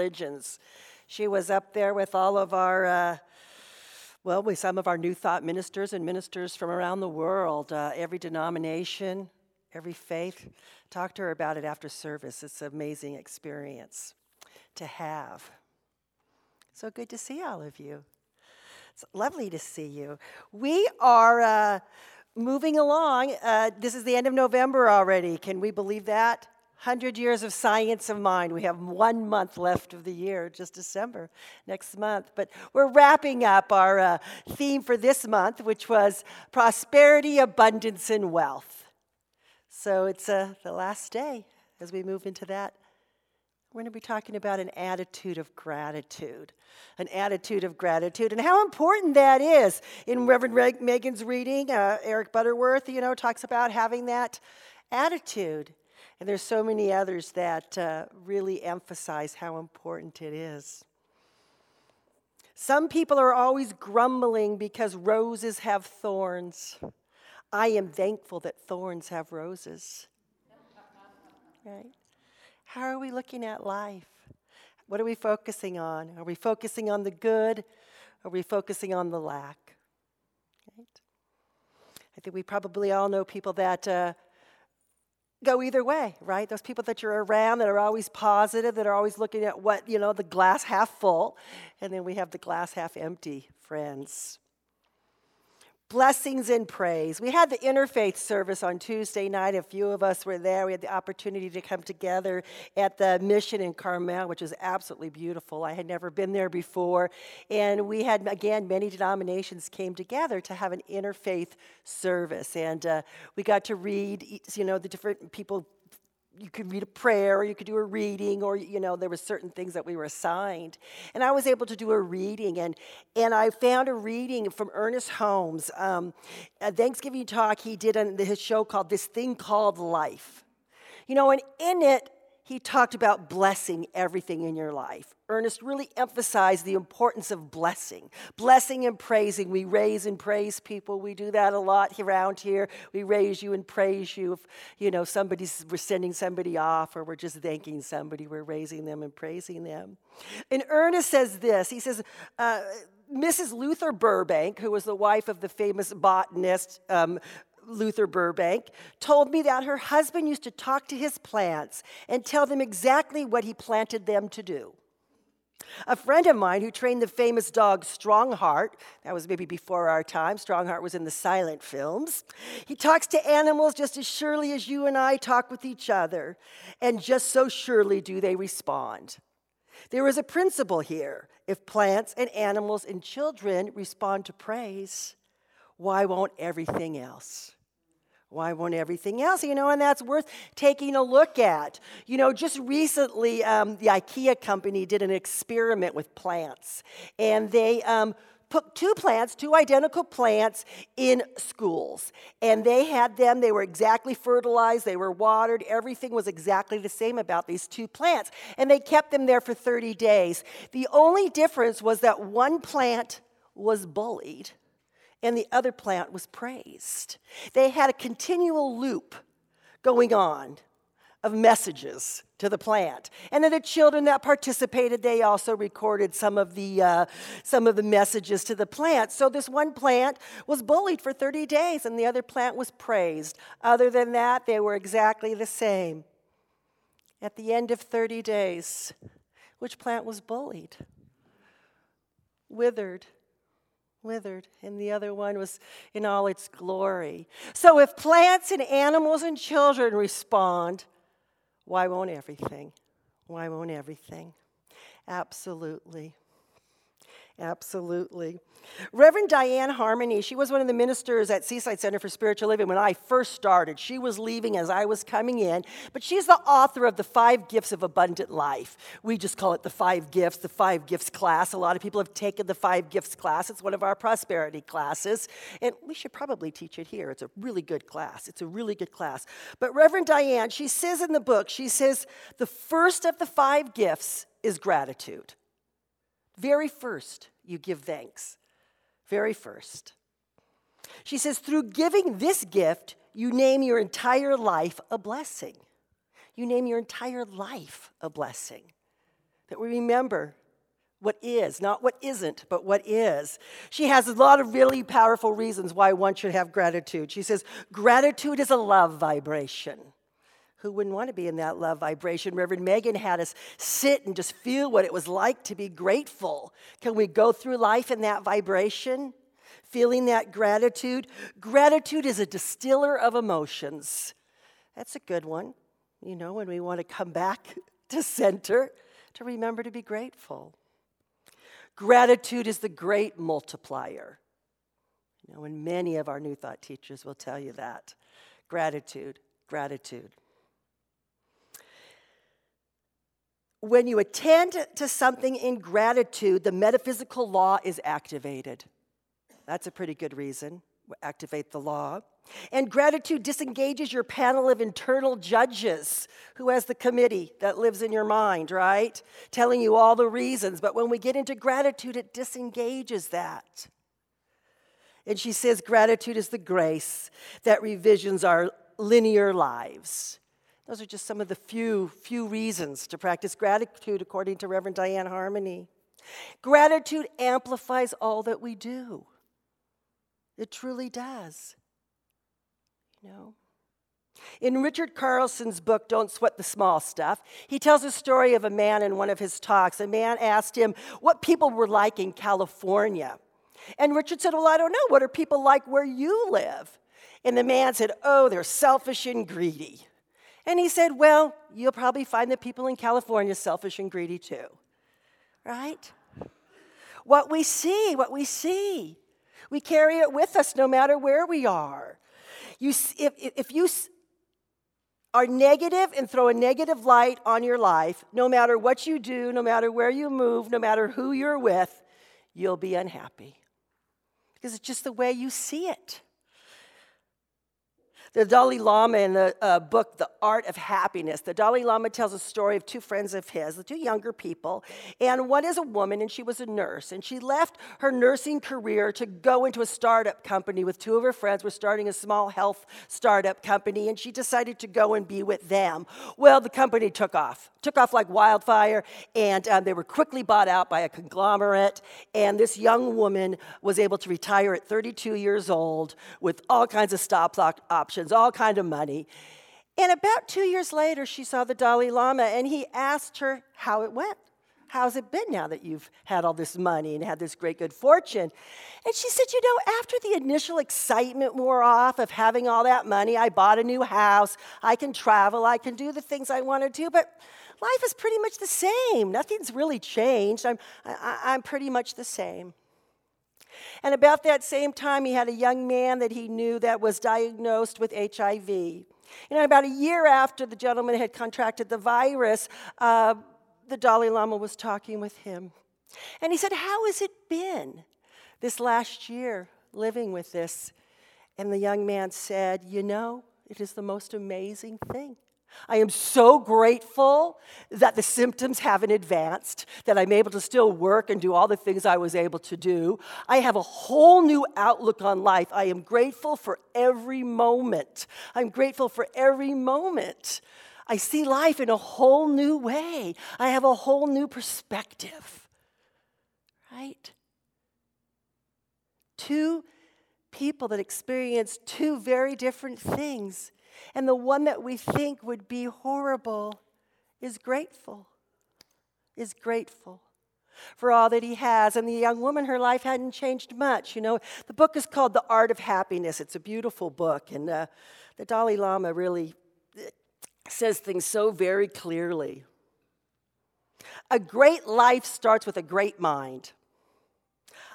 religions. She was up there with all of our, uh, well, with some of our New Thought ministers and ministers from around the world, uh, every denomination, every faith. Talk to her about it after service. It's an amazing experience to have. So good to see all of you. It's lovely to see you. We are uh, moving along. Uh, this is the end of November already. Can we believe that? 100 years of science of mind. We have one month left of the year, just December next month. But we're wrapping up our uh, theme for this month, which was prosperity, abundance, and wealth. So it's uh, the last day as we move into that. We're going to be talking about an attitude of gratitude. An attitude of gratitude and how important that is. In Reverend Megan's reading, uh, Eric Butterworth, you know, talks about having that attitude. And there's so many others that uh, really emphasize how important it is. Some people are always grumbling because roses have thorns. I am thankful that thorns have roses. Right? How are we looking at life? What are we focusing on? Are we focusing on the good? Are we focusing on the lack? Right? I think we probably all know people that uh, go either way, right? Those people that you're around that are always positive, that are always looking at what, you know, the glass half full, and then we have the glass half empty friends. Blessings and praise. We had the interfaith service on Tuesday night. A few of us were there. We had the opportunity to come together at the mission in Carmel, which was absolutely beautiful. I had never been there before. And we had, again, many denominations came together to have an interfaith service. And uh, we got to read, you know, the different people you could read a prayer or you could do a reading or you know there were certain things that we were assigned. And i was able to do a reading and and i found a reading from ernest holmes um, a thanksgiving talk he did on his show called this thing called life. You know and in it he talked about blessing everything in your life. Ernest really emphasized the importance of blessing. Blessing and praising. We raise and praise people. We do that a lot around here. We raise you and praise you. If, you know, somebody's, we're sending somebody off or we're just thanking somebody, we're raising them and praising them. And Ernest says this he says, uh, Mrs. Luther Burbank, who was the wife of the famous botanist um, Luther Burbank, told me that her husband used to talk to his plants and tell them exactly what he planted them to do. A friend of mine who trained the famous dog Strongheart, that was maybe before our time, Strongheart was in the silent films. He talks to animals just as surely as you and I talk with each other, and just so surely do they respond. There is a principle here. If plants and animals and children respond to praise, why won't everything else? Why won't everything else? You know, and that's worth taking a look at. You know, just recently, um, the IKEA company did an experiment with plants, and they um, put two plants, two identical plants, in schools. And they had them, they were exactly fertilized, they were watered, everything was exactly the same about these two plants. And they kept them there for 30 days. The only difference was that one plant was bullied and the other plant was praised. They had a continual loop going on of messages to the plant. And then the children that participated, they also recorded some of the uh, some of the messages to the plant. So this one plant was bullied for 30 days, and the other plant was praised. Other than that, they were exactly the same. At the end of 30 days, which plant was bullied? Withered withered, and the other one was in all its glory. So if plants and animals and children respond, why won't everything? Why won't everything? Absolutely. Absolutely. Reverend Diane Harmony, she was one of the ministers at Seaside Center for Spiritual Living when I first started. She was leaving as I was coming in, but she's the author of the Five Gifts of Abundant Life. We just call it the Five Gifts, the Five Gifts class. A lot of people have taken the Five Gifts class. It's one of our prosperity classes, and we should probably teach it here. It's a really good class. It's a really good class. But Reverend Diane, she says in the book, she says, the first of the five gifts is gratitude. Very first, you give thanks. Very first. She says, through giving this gift, you name your entire life a blessing. You name your entire life a blessing. that we remember what is, not what isn't, but what is. She has a lot of really powerful reasons why one should have gratitude. She says, Gratitude is a love vibration. Who wouldn't want to be in that love vibration? Reverend Megan had us sit and just feel what it was like to be grateful. Can we go through life in that vibration? Feeling that gratitude? Gratitude is a distiller of emotions. That's a good one. You know, when we want to come back to center, to remember to be grateful. Gratitude is the great multiplier. You know, and many of our New Thought teachers will tell you that. Gratitude, gratitude. When you attend to something in gratitude, the metaphysical law is activated. That's a pretty good reason. Activate the law. And gratitude disengages your panel of internal judges who has the committee that lives in your mind, right? Telling you all the reasons. But when we get into gratitude, it disengages that. And she says gratitude is the grace that revisions our linear lives. Those are just some of the few, few reasons to practice gratitude, according to Reverend Diane Harmony. Gratitude amplifies all that we do. It truly does. You know? In Richard Carlson's book, Don't Sweat the Small Stuff, he tells a story of a man in one of his talks. A man asked him what people were like in California. And Richard said, Well, I don't know. What are people like where you live? And the man said, Oh, they're selfish and greedy. And he said, Well, you'll probably find that people in California selfish and greedy too. Right? What we see, what we see. We carry it with us no matter where we are. You, if, if you are negative and throw a negative light on your life, no matter what you do, no matter where you move, no matter who you're with, you'll be unhappy. Because it's just the way you see it. The Dalai Lama in the uh, book, The Art of Happiness, the Dalai Lama tells a story of two friends of his, the two younger people. And one is a woman, and she was a nurse. And she left her nursing career to go into a startup company with two of her friends. Were starting a small health startup company, and she decided to go and be with them. Well, the company took off, took off like wildfire, and um, they were quickly bought out by a conglomerate. And this young woman was able to retire at 32 years old with all kinds of stop options all kind of money. And about two years later, she saw the Dalai Lama and he asked her how it went. How's it been now that you've had all this money and had this great good fortune? And she said, You know, after the initial excitement wore off of having all that money, I bought a new house, I can travel, I can do the things I want to do, but life is pretty much the same. Nothing's really changed. I'm, I, I'm pretty much the same. And about that same time, he had a young man that he knew that was diagnosed with HIV. Know, about a year after the gentleman had contracted the virus, uh, the Dalai Lama was talking with him. And he said, How has it been this last year living with this? And the young man said, You know, it is the most amazing thing. I am so grateful that the symptoms haven't advanced, that I'm able to still work and do all the things I was able to do. I have a whole new outlook on life. I am grateful for every moment. I'm grateful for every moment. I see life in a whole new way. I have a whole new perspective. Right? Two people that experience two very different things and the one that we think would be horrible is grateful, is grateful for all that he has. And the young woman, her life hadn't changed much. You know, the book is called The Art of Happiness. It's a beautiful book, and uh, the Dalai Lama really uh, says things so very clearly. A great life starts with a great mind.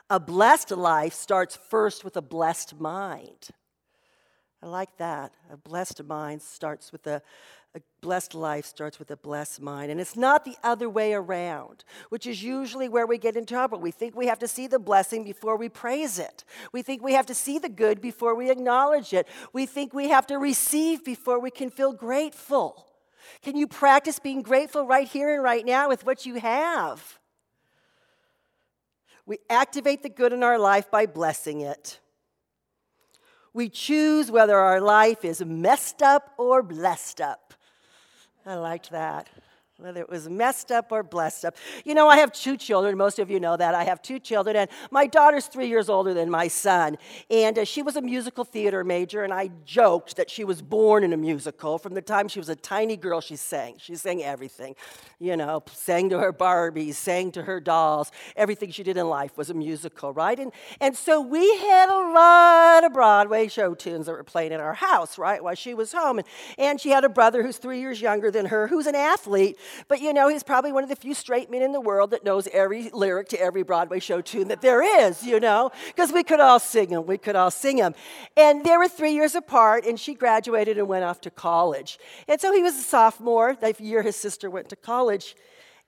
A blessed life starts first with a blessed mind. I like that. A blessed mind starts with a, a blessed life starts with a blessed mind. And it's not the other way around, which is usually where we get in trouble. We think we have to see the blessing before we praise it. We think we have to see the good before we acknowledge it. We think we have to receive before we can feel grateful. Can you practice being grateful right here and right now with what you have? We activate the good in our life by blessing it. We choose whether our life is messed up or blessed up. I liked that. Whether it was messed up or blessed up. You know, I have two children. Most of you know that. I have two children, and my daughter's three years older than my son. And uh, she was a musical theater major, and I joked that she was born in a musical. From the time she was a tiny girl, she sang. She sang everything. You know, sang to her Barbies, sang to her dolls. Everything she did in life was a musical, right? And, and so we had a lot of Broadway show tunes that were playing in our house, right, while she was home. And, and she had a brother who's three years younger than her, who's an athlete. But you know, he's probably one of the few straight men in the world that knows every lyric to every Broadway show tune that there is, you know, because we could all sing them. We could all sing them. And they were three years apart, and she graduated and went off to college. And so he was a sophomore, the year his sister went to college.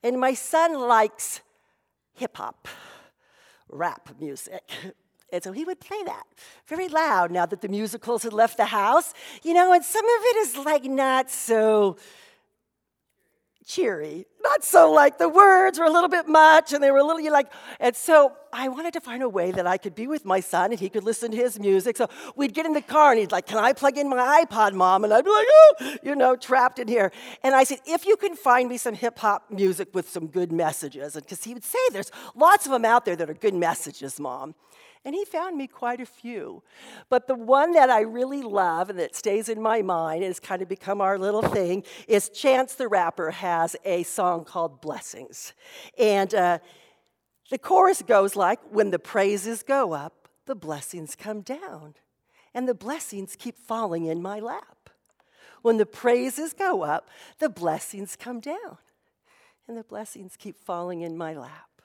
And my son likes hip hop, rap music. And so he would play that very loud now that the musicals had left the house. You know, and some of it is like not so cheery. Not so like the words were a little bit much and they were a little like, and so I wanted to find a way that I could be with my son and he could listen to his music. So we'd get in the car and he'd like, Can I plug in my iPod, mom? And I'd be like, Oh, you know, trapped in here. And I said, If you can find me some hip hop music with some good messages, because he would say, There's lots of them out there that are good messages, mom. And he found me quite a few. But the one that I really love and that stays in my mind and has kind of become our little thing is Chance the Rapper has a song called Blessings. And uh, the chorus goes like, When the praises go up, the blessings come down. And the blessings keep falling in my lap. When the praises go up, the blessings come down. And the blessings keep falling in my lap.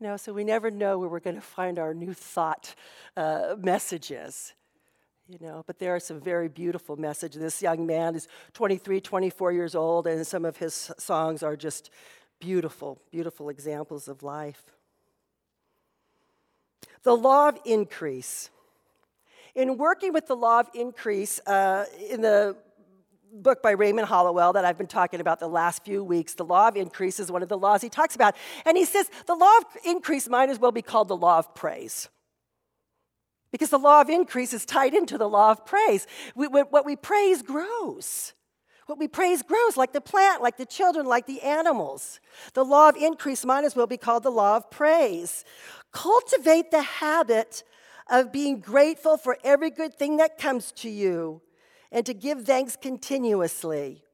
You know, so we never know where we're going to find our new thought uh, messages. You know, but there are some very beautiful messages. This young man is 23, 24 years old, and some of his songs are just beautiful, beautiful examples of life. The law of increase. In working with the law of increase, uh, in the book by Raymond Holliwell that I've been talking about the last few weeks. The law of increase is one of the laws he talks about. And he says the law of increase might as well be called the law of praise. Because the law of increase is tied into the law of praise. We, what we praise grows. What we praise grows like the plant, like the children, like the animals. The law of increase might as well be called the law of praise. Cultivate the habit of being grateful for every good thing that comes to you and to give thanks continuously.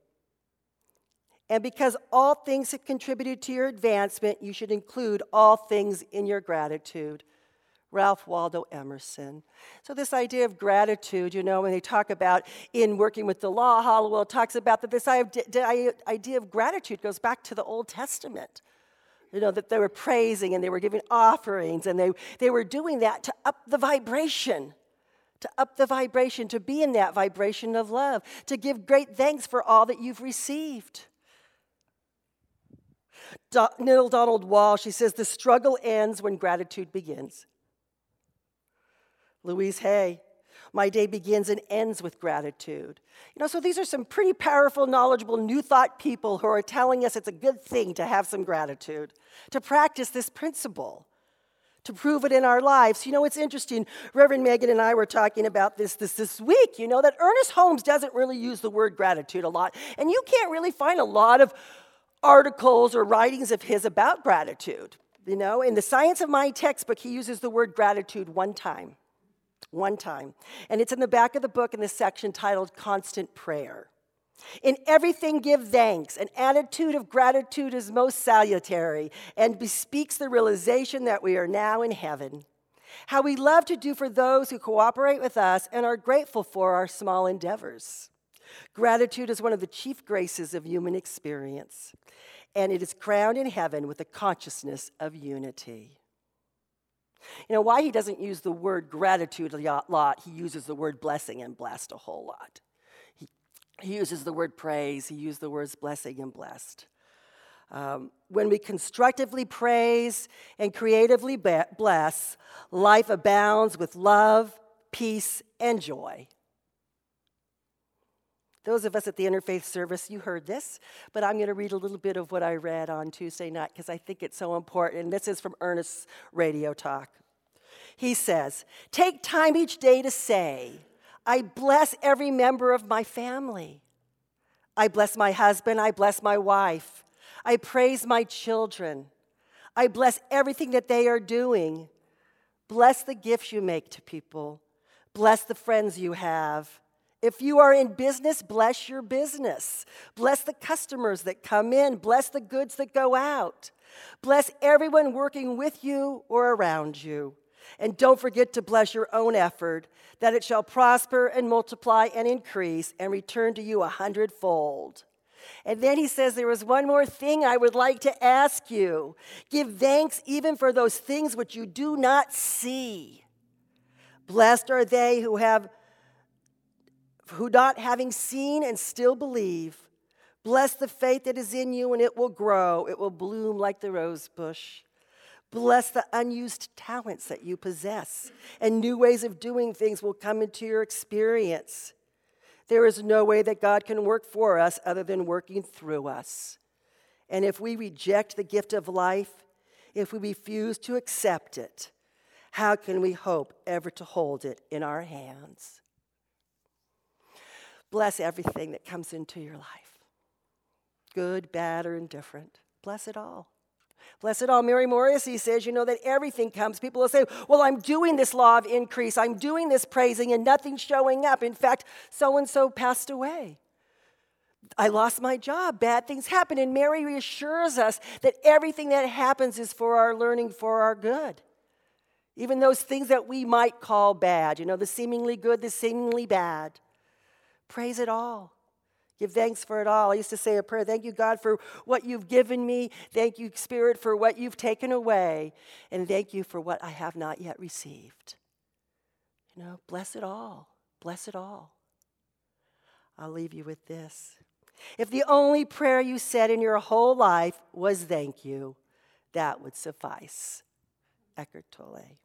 And because all things have contributed to your advancement, you should include all things in your gratitude. Ralph Waldo Emerson. So, this idea of gratitude, you know, when they talk about in working with the law, Holliwell talks about that this idea of gratitude goes back to the Old Testament. You know, that they were praising and they were giving offerings and they, they were doing that to up the vibration to up the vibration, to be in that vibration of love, to give great thanks for all that you've received. Do- Neale Donald Walsch, he says, the struggle ends when gratitude begins. Louise Hay, my day begins and ends with gratitude. You know, so these are some pretty powerful, knowledgeable, new thought people who are telling us it's a good thing to have some gratitude, to practice this principle to prove it in our lives. You know, it's interesting. Reverend Megan and I were talking about this, this this week, you know, that Ernest Holmes doesn't really use the word gratitude a lot. And you can't really find a lot of articles or writings of his about gratitude. You know, in the Science of Mind textbook, he uses the word gratitude one time. One time. And it's in the back of the book in the section titled Constant Prayer. In everything, give thanks. An attitude of gratitude is most salutary and bespeaks the realization that we are now in heaven. How we love to do for those who cooperate with us and are grateful for our small endeavors. Gratitude is one of the chief graces of human experience, and it is crowned in heaven with the consciousness of unity. You know, why he doesn't use the word gratitude a lot, he uses the word blessing and blessed a whole lot. He uses the word praise, he used the words blessing and blessed. Um, when we constructively praise and creatively bless, life abounds with love, peace, and joy. Those of us at the interfaith service, you heard this, but I'm going to read a little bit of what I read on Tuesday night because I think it's so important. And this is from Ernest's radio talk. He says, Take time each day to say, I bless every member of my family. I bless my husband. I bless my wife. I praise my children. I bless everything that they are doing. Bless the gifts you make to people. Bless the friends you have. If you are in business, bless your business. Bless the customers that come in. Bless the goods that go out. Bless everyone working with you or around you. And don't forget to bless your own effort, that it shall prosper and multiply and increase and return to you a hundredfold. And then he says, There is one more thing I would like to ask you. Give thanks even for those things which you do not see. Blessed are they who have who not having seen and still believe. Bless the faith that is in you, and it will grow. It will bloom like the rose bush. Bless the unused talents that you possess, and new ways of doing things will come into your experience. There is no way that God can work for us other than working through us. And if we reject the gift of life, if we refuse to accept it, how can we hope ever to hold it in our hands? Bless everything that comes into your life good, bad, or indifferent. Bless it all. Bless it all. Mary Morrissey says, you know, that everything comes. People will say, well, I'm doing this law of increase, I'm doing this praising, and nothing's showing up. In fact, so and so passed away. I lost my job. Bad things happen. And Mary reassures us that everything that happens is for our learning, for our good. Even those things that we might call bad, you know, the seemingly good, the seemingly bad. Praise it all. Give thanks for it all. I used to say a prayer Thank you, God, for what you've given me. Thank you, Spirit, for what you've taken away. And thank you for what I have not yet received. You know, bless it all. Bless it all. I'll leave you with this. If the only prayer you said in your whole life was thank you, that would suffice. Eckhart Tolle.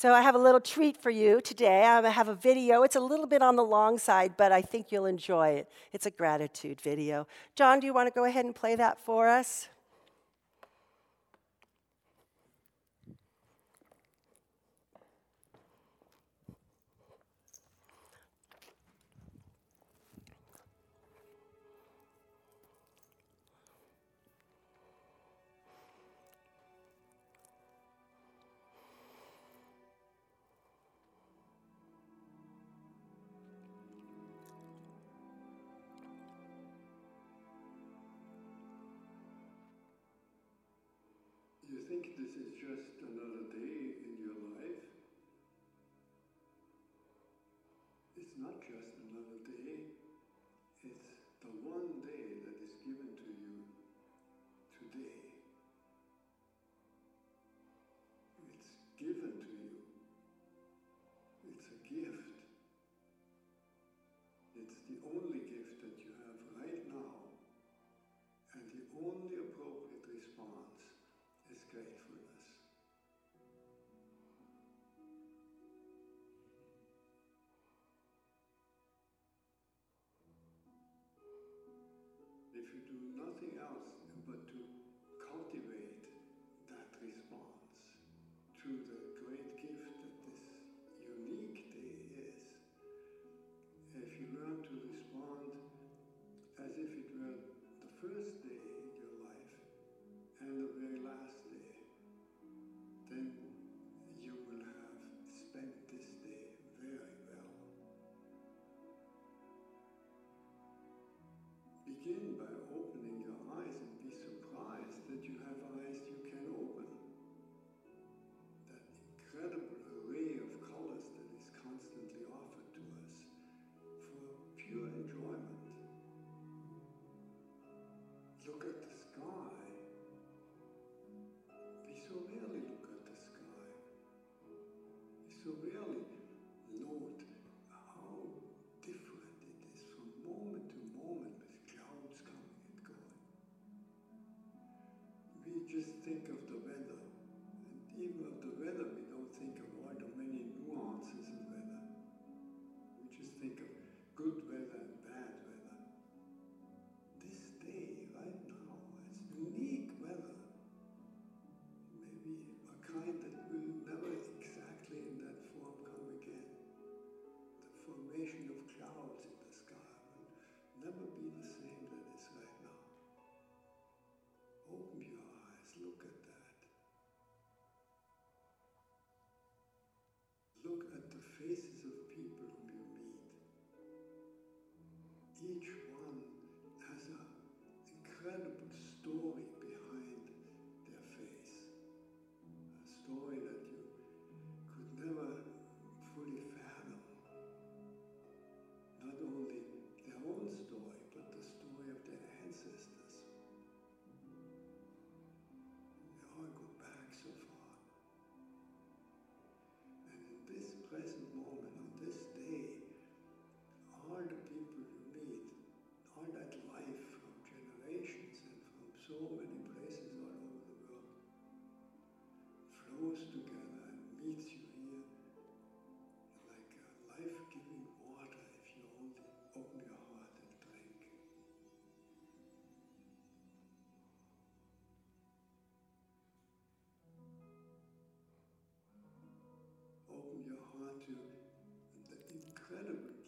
So I have a little treat for you today. I have a video. It's a little bit on the long side, but I think you'll enjoy it. It's a gratitude video. John, do you want to go ahead and play that for us? Think this is just another day in your life. It's not just another day, it's the one day that is given to you today. It's given do nothing else just think of the weather, and even of the weather, we don't think of all the many nuances Look at the faces of people whom you meet. Each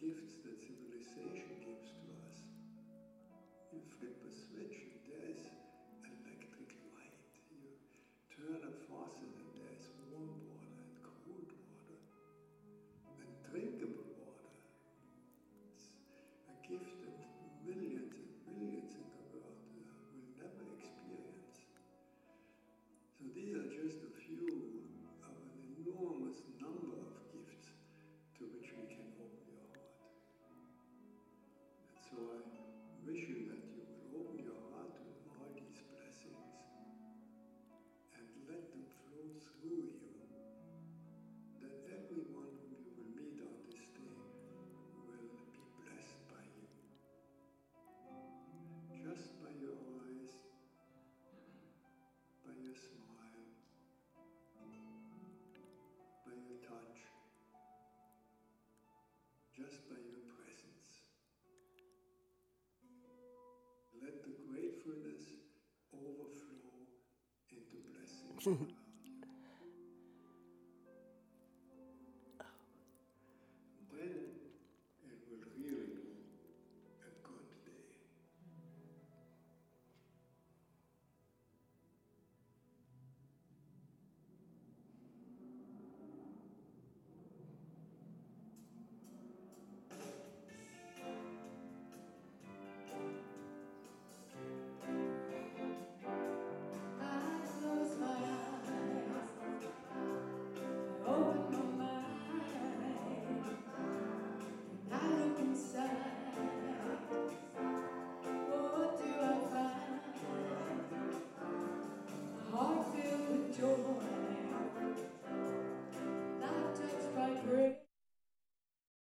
Jesus. fruitfulness overflow into blessing.